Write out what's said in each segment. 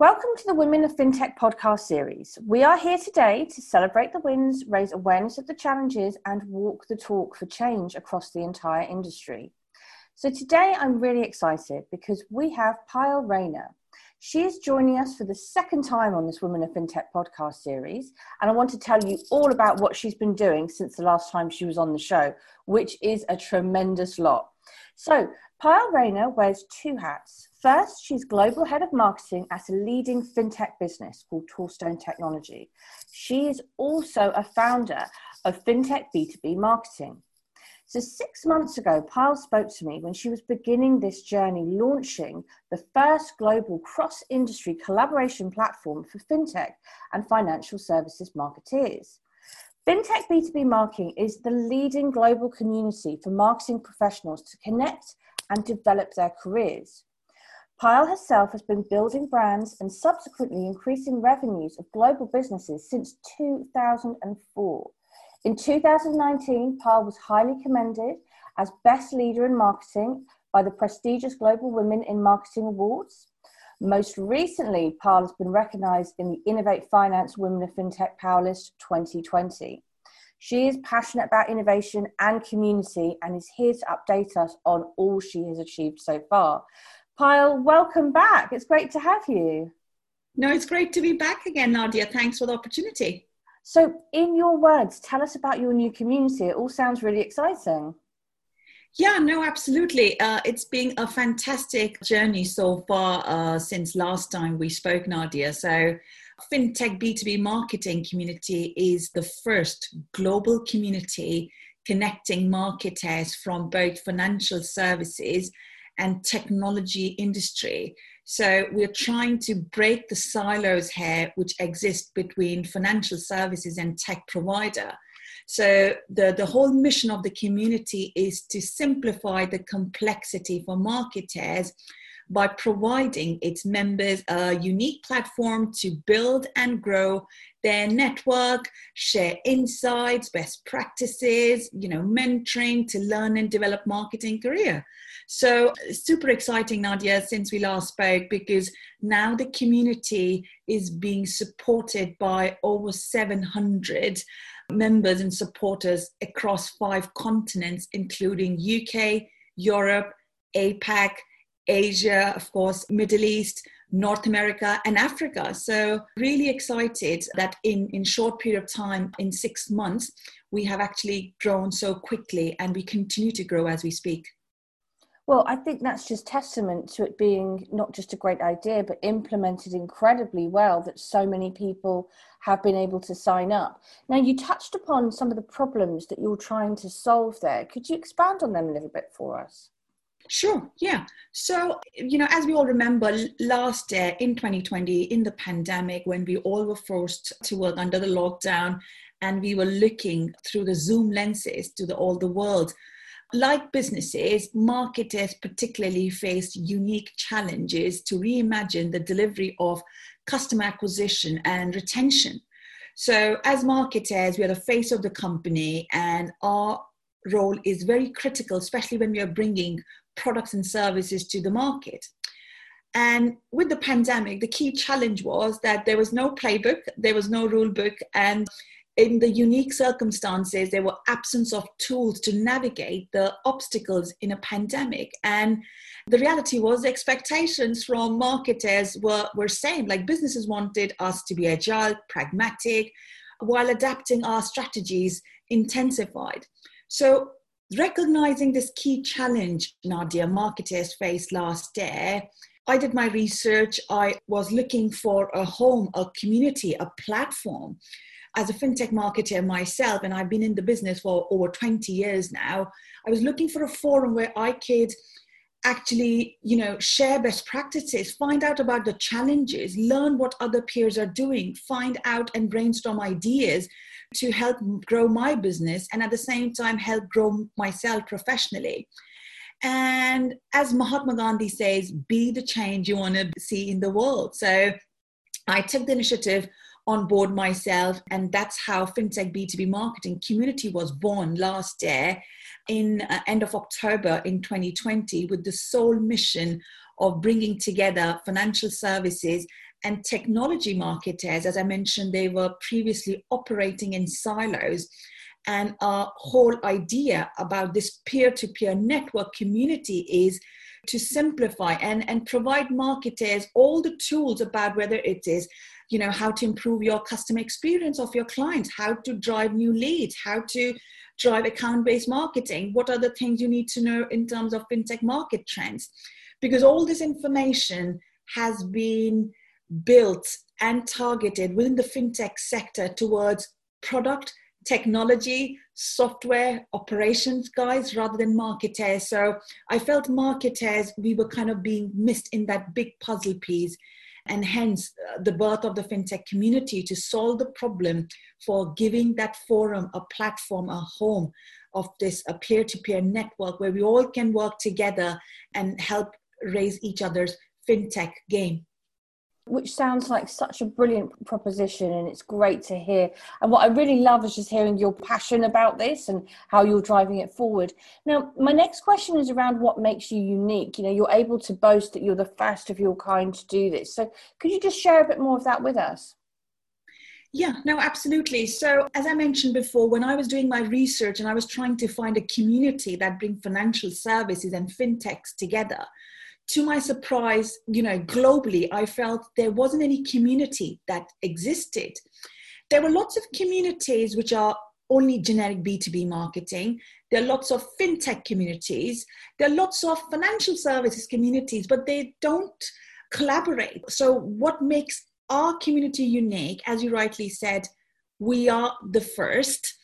Welcome to the Women of FinTech podcast series. We are here today to celebrate the wins, raise awareness of the challenges, and walk the talk for change across the entire industry. So, today I'm really excited because we have Payal Raina. She is joining us for the second time on this Women of FinTech podcast series. And I want to tell you all about what she's been doing since the last time she was on the show, which is a tremendous lot. So, Payal Raina wears two hats. First, she's global head of marketing at a leading fintech business called Torstone Technology. She is also a founder of Fintech B2B Marketing. So, six months ago, Payal spoke to me when she was beginning this journey, launching the first global cross industry collaboration platform for fintech and financial services marketeers. Fintech B2B marketing is the leading global community for marketing professionals to connect and develop their careers. Payal herself has been building brands and subsequently increasing revenues of global businesses since 2004. In 2019, Payal was highly commended as Best Leader in Marketing by the prestigious Global Women in Marketing Awards. Most recently, Payal has been recognized in the Innovate Finance Women of FinTech Power List 2020. She is passionate about innovation and community and is here to update us on all she has achieved so far. Payal, welcome back. It's great to have you. No, it's great to be back again, Nadia. Thanks for the opportunity. So, in your words, tell us about your new community. It all sounds really exciting. Yeah, no, absolutely. Uh, it's been a fantastic journey so far uh, since last time we spoke, Nadia. So, FinTech B2B marketing community is the first global community connecting marketers from both financial services and technology industry so we're trying to break the silos here which exist between financial services and tech provider. So the, the whole mission of the community is to simplify the complexity for marketers by providing its members a unique platform to build and grow their network, share insights, best practices, you know, mentoring to learn and develop marketing career. So, super exciting, Nadia, since we last spoke, because now the community is being supported by over 700 members and supporters across five continents, including UK, Europe, APAC, Asia, of course, Middle East, North America and Africa. So really excited that in in short period of time, in six months, we have actually grown so quickly and we continue to grow as we speak. Well, I think that's just testament to it being not just a great idea, but implemented incredibly well that so many people have been able to sign up. Now, you touched upon some of the problems that you're trying to solve there. Could you expand on them a little bit for us? Sure, yeah. So, you know, as we all remember, last year in 2020, in the pandemic, when we all were forced to work under the lockdown and we were looking through the Zoom lenses to the, all the world, like businesses, marketers particularly faced unique challenges to reimagine the delivery of customer acquisition and retention. So, as marketers, we are the face of the company, and our role is very critical, especially when we are bringing products and services to the market. And with the pandemic, the key challenge was that there was no playbook, there was no rule book, and in the unique circumstances, there were absence of tools to navigate the obstacles in a pandemic. And the reality was the expectations from marketers were, were same. Like businesses wanted us to be agile, pragmatic, while adapting our strategies intensified. So recognizing this key challenge, Nadia, marketers faced last year, I did my research. I was looking for a home, a community, a platform as a fintech marketer myself, and I've been in the business for over 20 years now, I was looking for a forum where I could actually you know share best practices find out about the challenges learn what other peers are doing find out and brainstorm ideas to help grow my business and at the same time help grow myself professionally and as mahatma gandhi says be the change you want to see in the world so i took the initiative on board myself. And that's how FinTech B2B marketing community was born last year in uh, end of October in 2020 with the sole mission of bringing together financial services and technology marketers. As I mentioned, they were previously operating in silos. And our whole idea about this peer to peer network community is to simplify and, and provide marketers all the tools about whether it is you know how to improve your customer experience of your clients how to drive new leads how to drive account based marketing what are the things you need to know in terms of fintech market trends because all this information has been built and targeted within the fintech sector towards product technology software operations guys rather than marketers. So i felt marketers we were kind of being missed in that big puzzle piece. And hence uh, the birth of the fintech community to solve the problem for giving that forum a platform, a home of this a peer-to-peer network where we all can work together and help raise each other's fintech game which sounds like such a brilliant proposition and it's great to hear. And what i really love is just hearing your passion about this and how you're driving it forward. Now my next question is around what makes you unique. You know you're able to boast that you're the first of your kind to do this. So could you just share a bit more of that with us? Yeah, no, absolutely. So, as I mentioned before, when I was doing my research and I was trying to find a community that bring financial services and fintechs together, to my surprise, you know, globally, I felt there wasn't any community that existed. There were lots of communities which are only generic B2B marketing. There are lots of fintech communities. There are lots of financial services communities, but they don't collaborate. So, what makes our community unique, as you rightly said, we are the first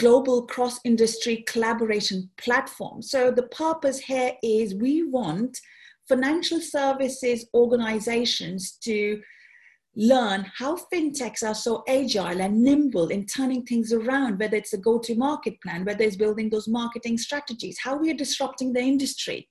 global cross industry collaboration platform. So, the purpose here is we want financial services organizations to learn how fintechs are so agile and nimble in turning things around, whether it's a go to market plan, whether it's building those marketing strategies, how we are disrupting the industry.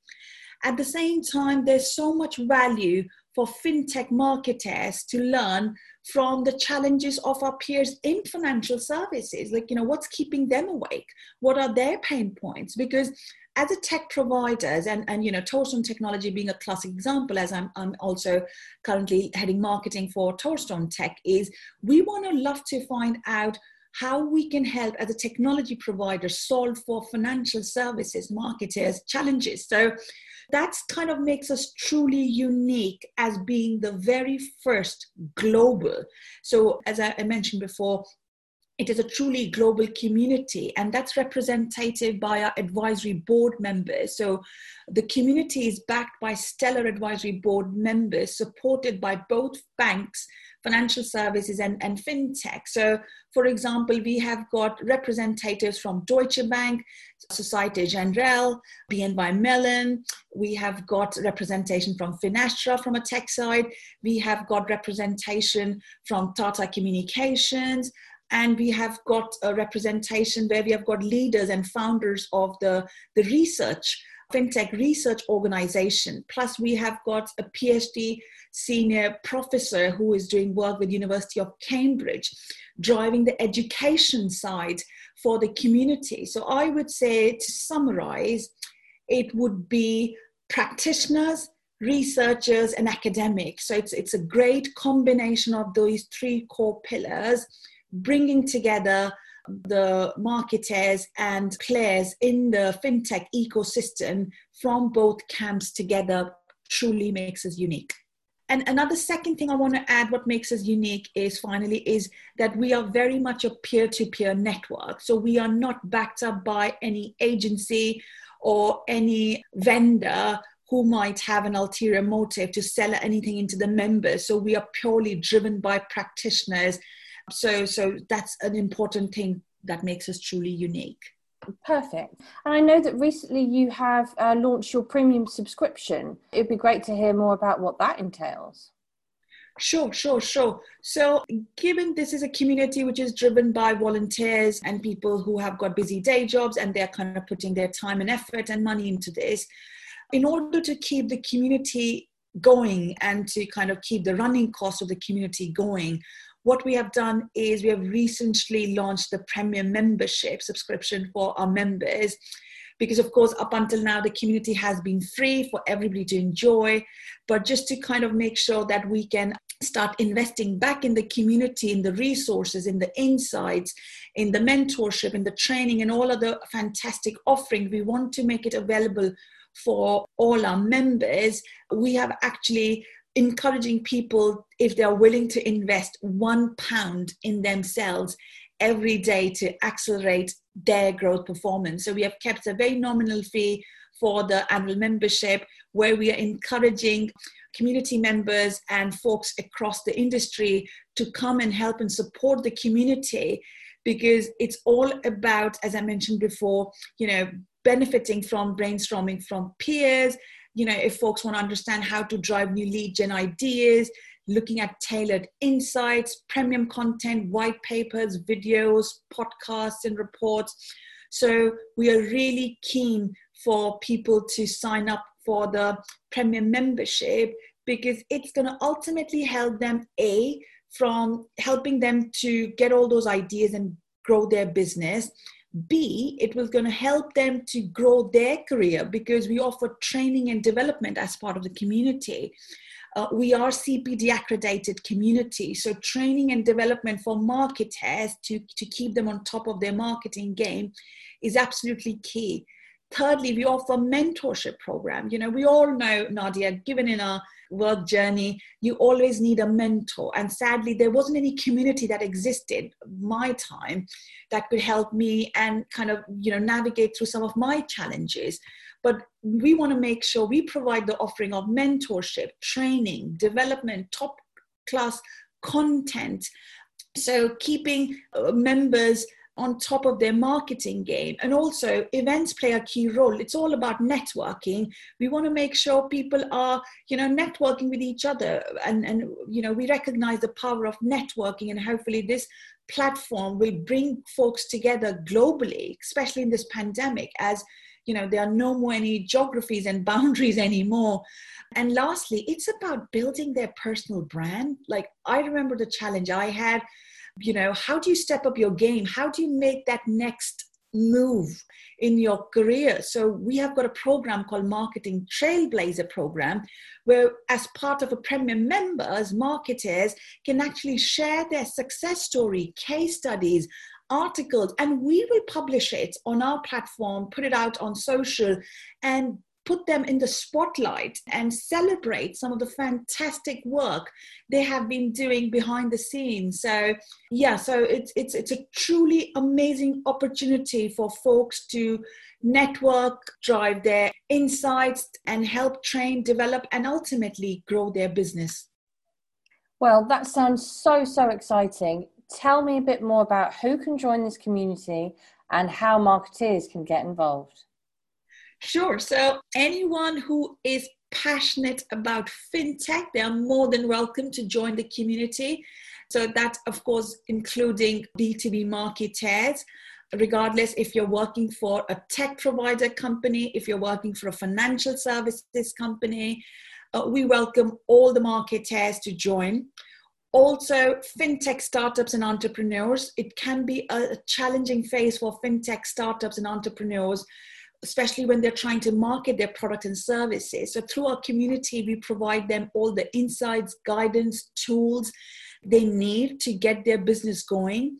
At the same time, there's so much value for fintech marketers to learn from the challenges of our peers in financial services. Like you know what's keeping them awake? What are their pain points? Because as a tech providers and, and you know Torstone technology being a classic example as I'm, I'm also currently heading marketing for Torstone tech is we want to love to find out how we can help as a technology provider solve for financial services marketers challenges. So that's kind of makes us truly unique as being the very first global. So as i mentioned before it is a truly global community and that's representative by our advisory board members. So the community is backed by stellar advisory board members supported by both banks financial services and, and fintech. So, for example, we have got representatives from Deutsche Bank, Societe Generale, BNY Mellon. We have got representation from Finastra from a tech side. We have got representation from Tata Communications and we have got a representation where we have got leaders and founders of the, the research fintech research organization plus we have got a phd senior professor who is doing work with University of Cambridge, driving the education side for the community. So I would say to summarize, it would be practitioners, researchers, and academics. So it's, it's a great combination of those three core pillars bringing together the marketers and players in the fintech ecosystem from both camps together truly makes us unique. And another second thing i want to add what makes us unique is finally is that we are very much a peer-to-peer network. So we are not backed up by any agency or any vendor who might have an ulterior motive to sell anything into the members. So we are purely driven by practitioners so so that's an important thing that makes us truly unique. Perfect. And i know that recently you have uh, launched your premium subscription. It'd be great to hear more about what that entails. Sure, sure, sure. So, given this is a community which is driven by volunteers and people who have got busy day jobs and they're kind of putting their time and effort and money into this, in order to keep the community going and to kind of keep the running cost of the community going, what we have done is we have recently launched the premium membership subscription for our members because of course up until now the community has been free for everybody to enjoy. But just to kind of make sure that we can start investing back in the community in the resources in the insights in the mentorship in the training and all of the fantastic offering we want to make it available for all our members. We have actually encouraging people if they are willing to invest one pound in themselves every day to accelerate their growth performance. So we have kept a very nominal fee for the annual membership where we are encouraging community members and folks across the industry to come and help and support the community because it's all about as i mentioned before you know benefiting from brainstorming from peers you know, if folks want to understand how to drive new lead gen ideas, looking at tailored insights, premium content, white papers, videos, podcasts, and reports. So we are really keen for people to sign up for the premium membership because it's going to ultimately help them a from helping them to get all those ideas and grow their business B, it was going to help them to grow their career because we offer training and development as part of the community. Uh, we are CPD accredited community, so training and development for marketers to, to keep them on top of their marketing game is absolutely key. Thirdly, we offer mentorship program. You know, we all know, Nadia, given in our work journey, you always need a mentor. And sadly, there wasn't any community that existed my time that could help me and kind of, you know, navigate through some of my challenges. But we want to make sure we provide the offering of mentorship, training, development, top class content. So keeping uh, members on top of their marketing game. And also, events play a key role. It's all about networking. We want to make sure people are, you know, networking with each other. And, and you know, we recognize the power of networking. And hopefully, this platform will bring folks together globally, especially in this pandemic, as you know, there are no more any geographies and boundaries anymore. And lastly, it's about building their personal brand. Like, I remember the challenge I had you know how do you step up your game? How do you make that next move in your career? So we have got a program called marketing trailblazer program where as part of a premium members marketers can actually share their success story case studies articles and we will publish it on our platform put it out on social and put them in the spotlight and celebrate some of the fantastic work they have been doing behind the scenes. So yeah so it's it's it's a truly amazing opportunity for folks to network drive their insights and help train develop and ultimately grow their business. Well that sounds so so exciting. Tell me a bit more about who can join this community and how marketeers can get involved Sure. So, anyone who is passionate about fintech, they are more than welcome to join the community. So, that, of course, including B2B marketers, regardless if you're working for a tech provider company, if you're working for a financial services company, uh, we welcome all the marketers to join. Also, fintech startups and entrepreneurs. It can be a challenging phase for fintech startups and entrepreneurs especially when they're trying to market their product and services. So through our community, we provide them all the insights, guidance, tools they need to get their business going.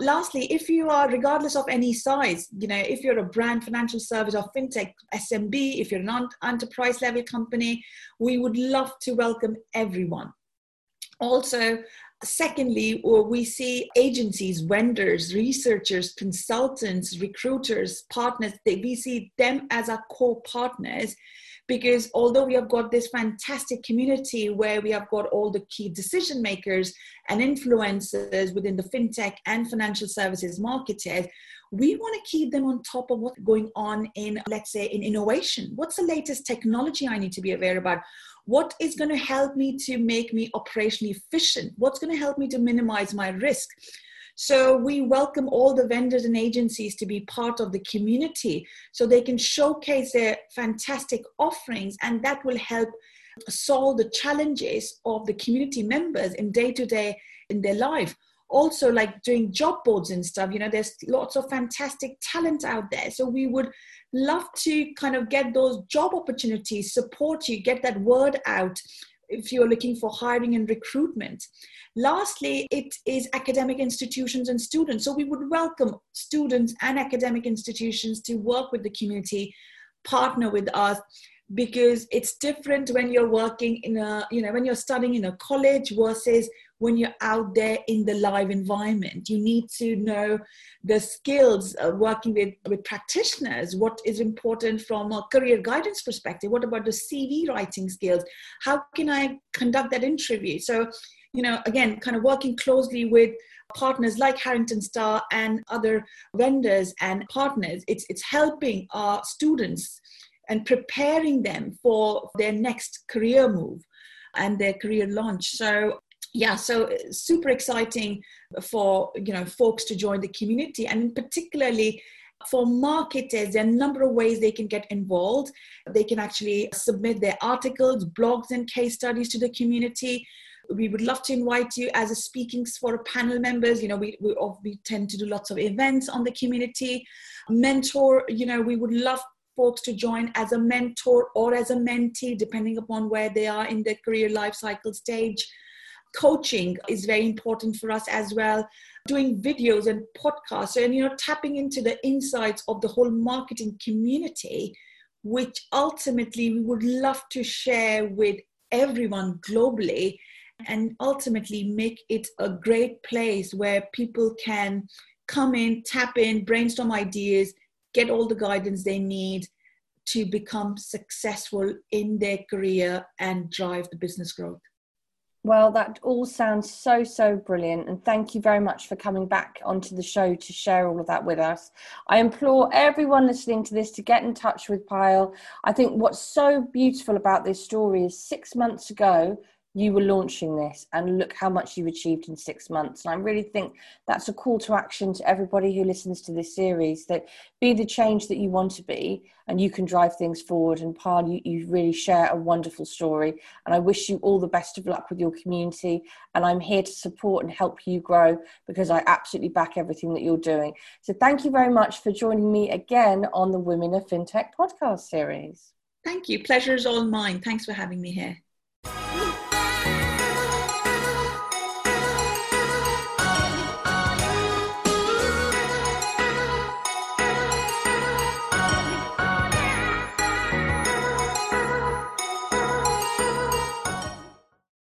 Lastly, if you are, regardless of any size, you know, if you're a brand, financial service, or fintech, SMB, if you're an enterprise level company, we would love to welcome everyone. Also, secondly, we see agencies, vendors, researchers, consultants, recruiters, partners, they, we see them as our core partners because although we have got this fantastic community where we have got all the key decision makers and influencers within the fintech and financial services marketers we want to keep them on top of what's going on in let's say in innovation. What's the latest technology i need to be aware about what is going to help me to make me operationally efficient? What's going to help me to minimize my risk? So we welcome all the vendors and agencies to be part of the community so they can showcase their fantastic offerings and that will help solve the challenges of the community members in day to day in their life also like doing job boards and stuff you know there's lots of fantastic talent out there so we would love to kind of get those job opportunities support you get that word out if you're looking for hiring and recruitment. Lastly, it is academic institutions and students. So we would welcome students and academic institutions to work with the community, partner with us, because it's different when you're working in a, you know, when you're studying in a college versus when you're out there in the live environment. You need to know the skills of working with, with practitioners, what is important from a career guidance perspective, what about the CV writing skills? How can I conduct that interview? So, you know, again, kind of working closely with partners like Harrington Starr and other vendors and partners, it's, it's helping our students and preparing them for their next career move and their career launch. So yeah so uh, super exciting for you know folks to join the community and particularly for marketers there are a number of ways they can get involved. They can actually submit their articles blogs and case studies to the community. We would love to invite you as a speaking for panel members. You know we, we, we tend to do lots of events on the community. Mentor you know we would love folks to join as a mentor or as a mentee depending upon where they are in their career life cycle stage coaching is very important for us as well. Doing videos and podcasts and you know tapping into the insights of the whole marketing community which ultimately we would love to share with everyone globally and ultimately make it a great place where people can come in tap in brainstorm ideas get all the guidance they need to become successful in their career and drive the business growth well, that all sounds so, so brilliant. And thank you very much for coming back onto the show to share all of that with us. I implore everyone listening to this to get in touch with Payal. I think what's so beautiful about this story is six months ago, you were launching this and look how much you've achieved in six months. And I really think that's a call to action to everybody who listens to this series that be the change that you want to be and you can drive things forward. And Payal, you, you really share a wonderful story. And I wish you all the best of luck with your community. And I'm here to support and help you grow because I absolutely back everything that you're doing. So thank you very much for joining me again on the Women of FinTech podcast series. Thank you. Pleasure is all mine. Thanks for having me here.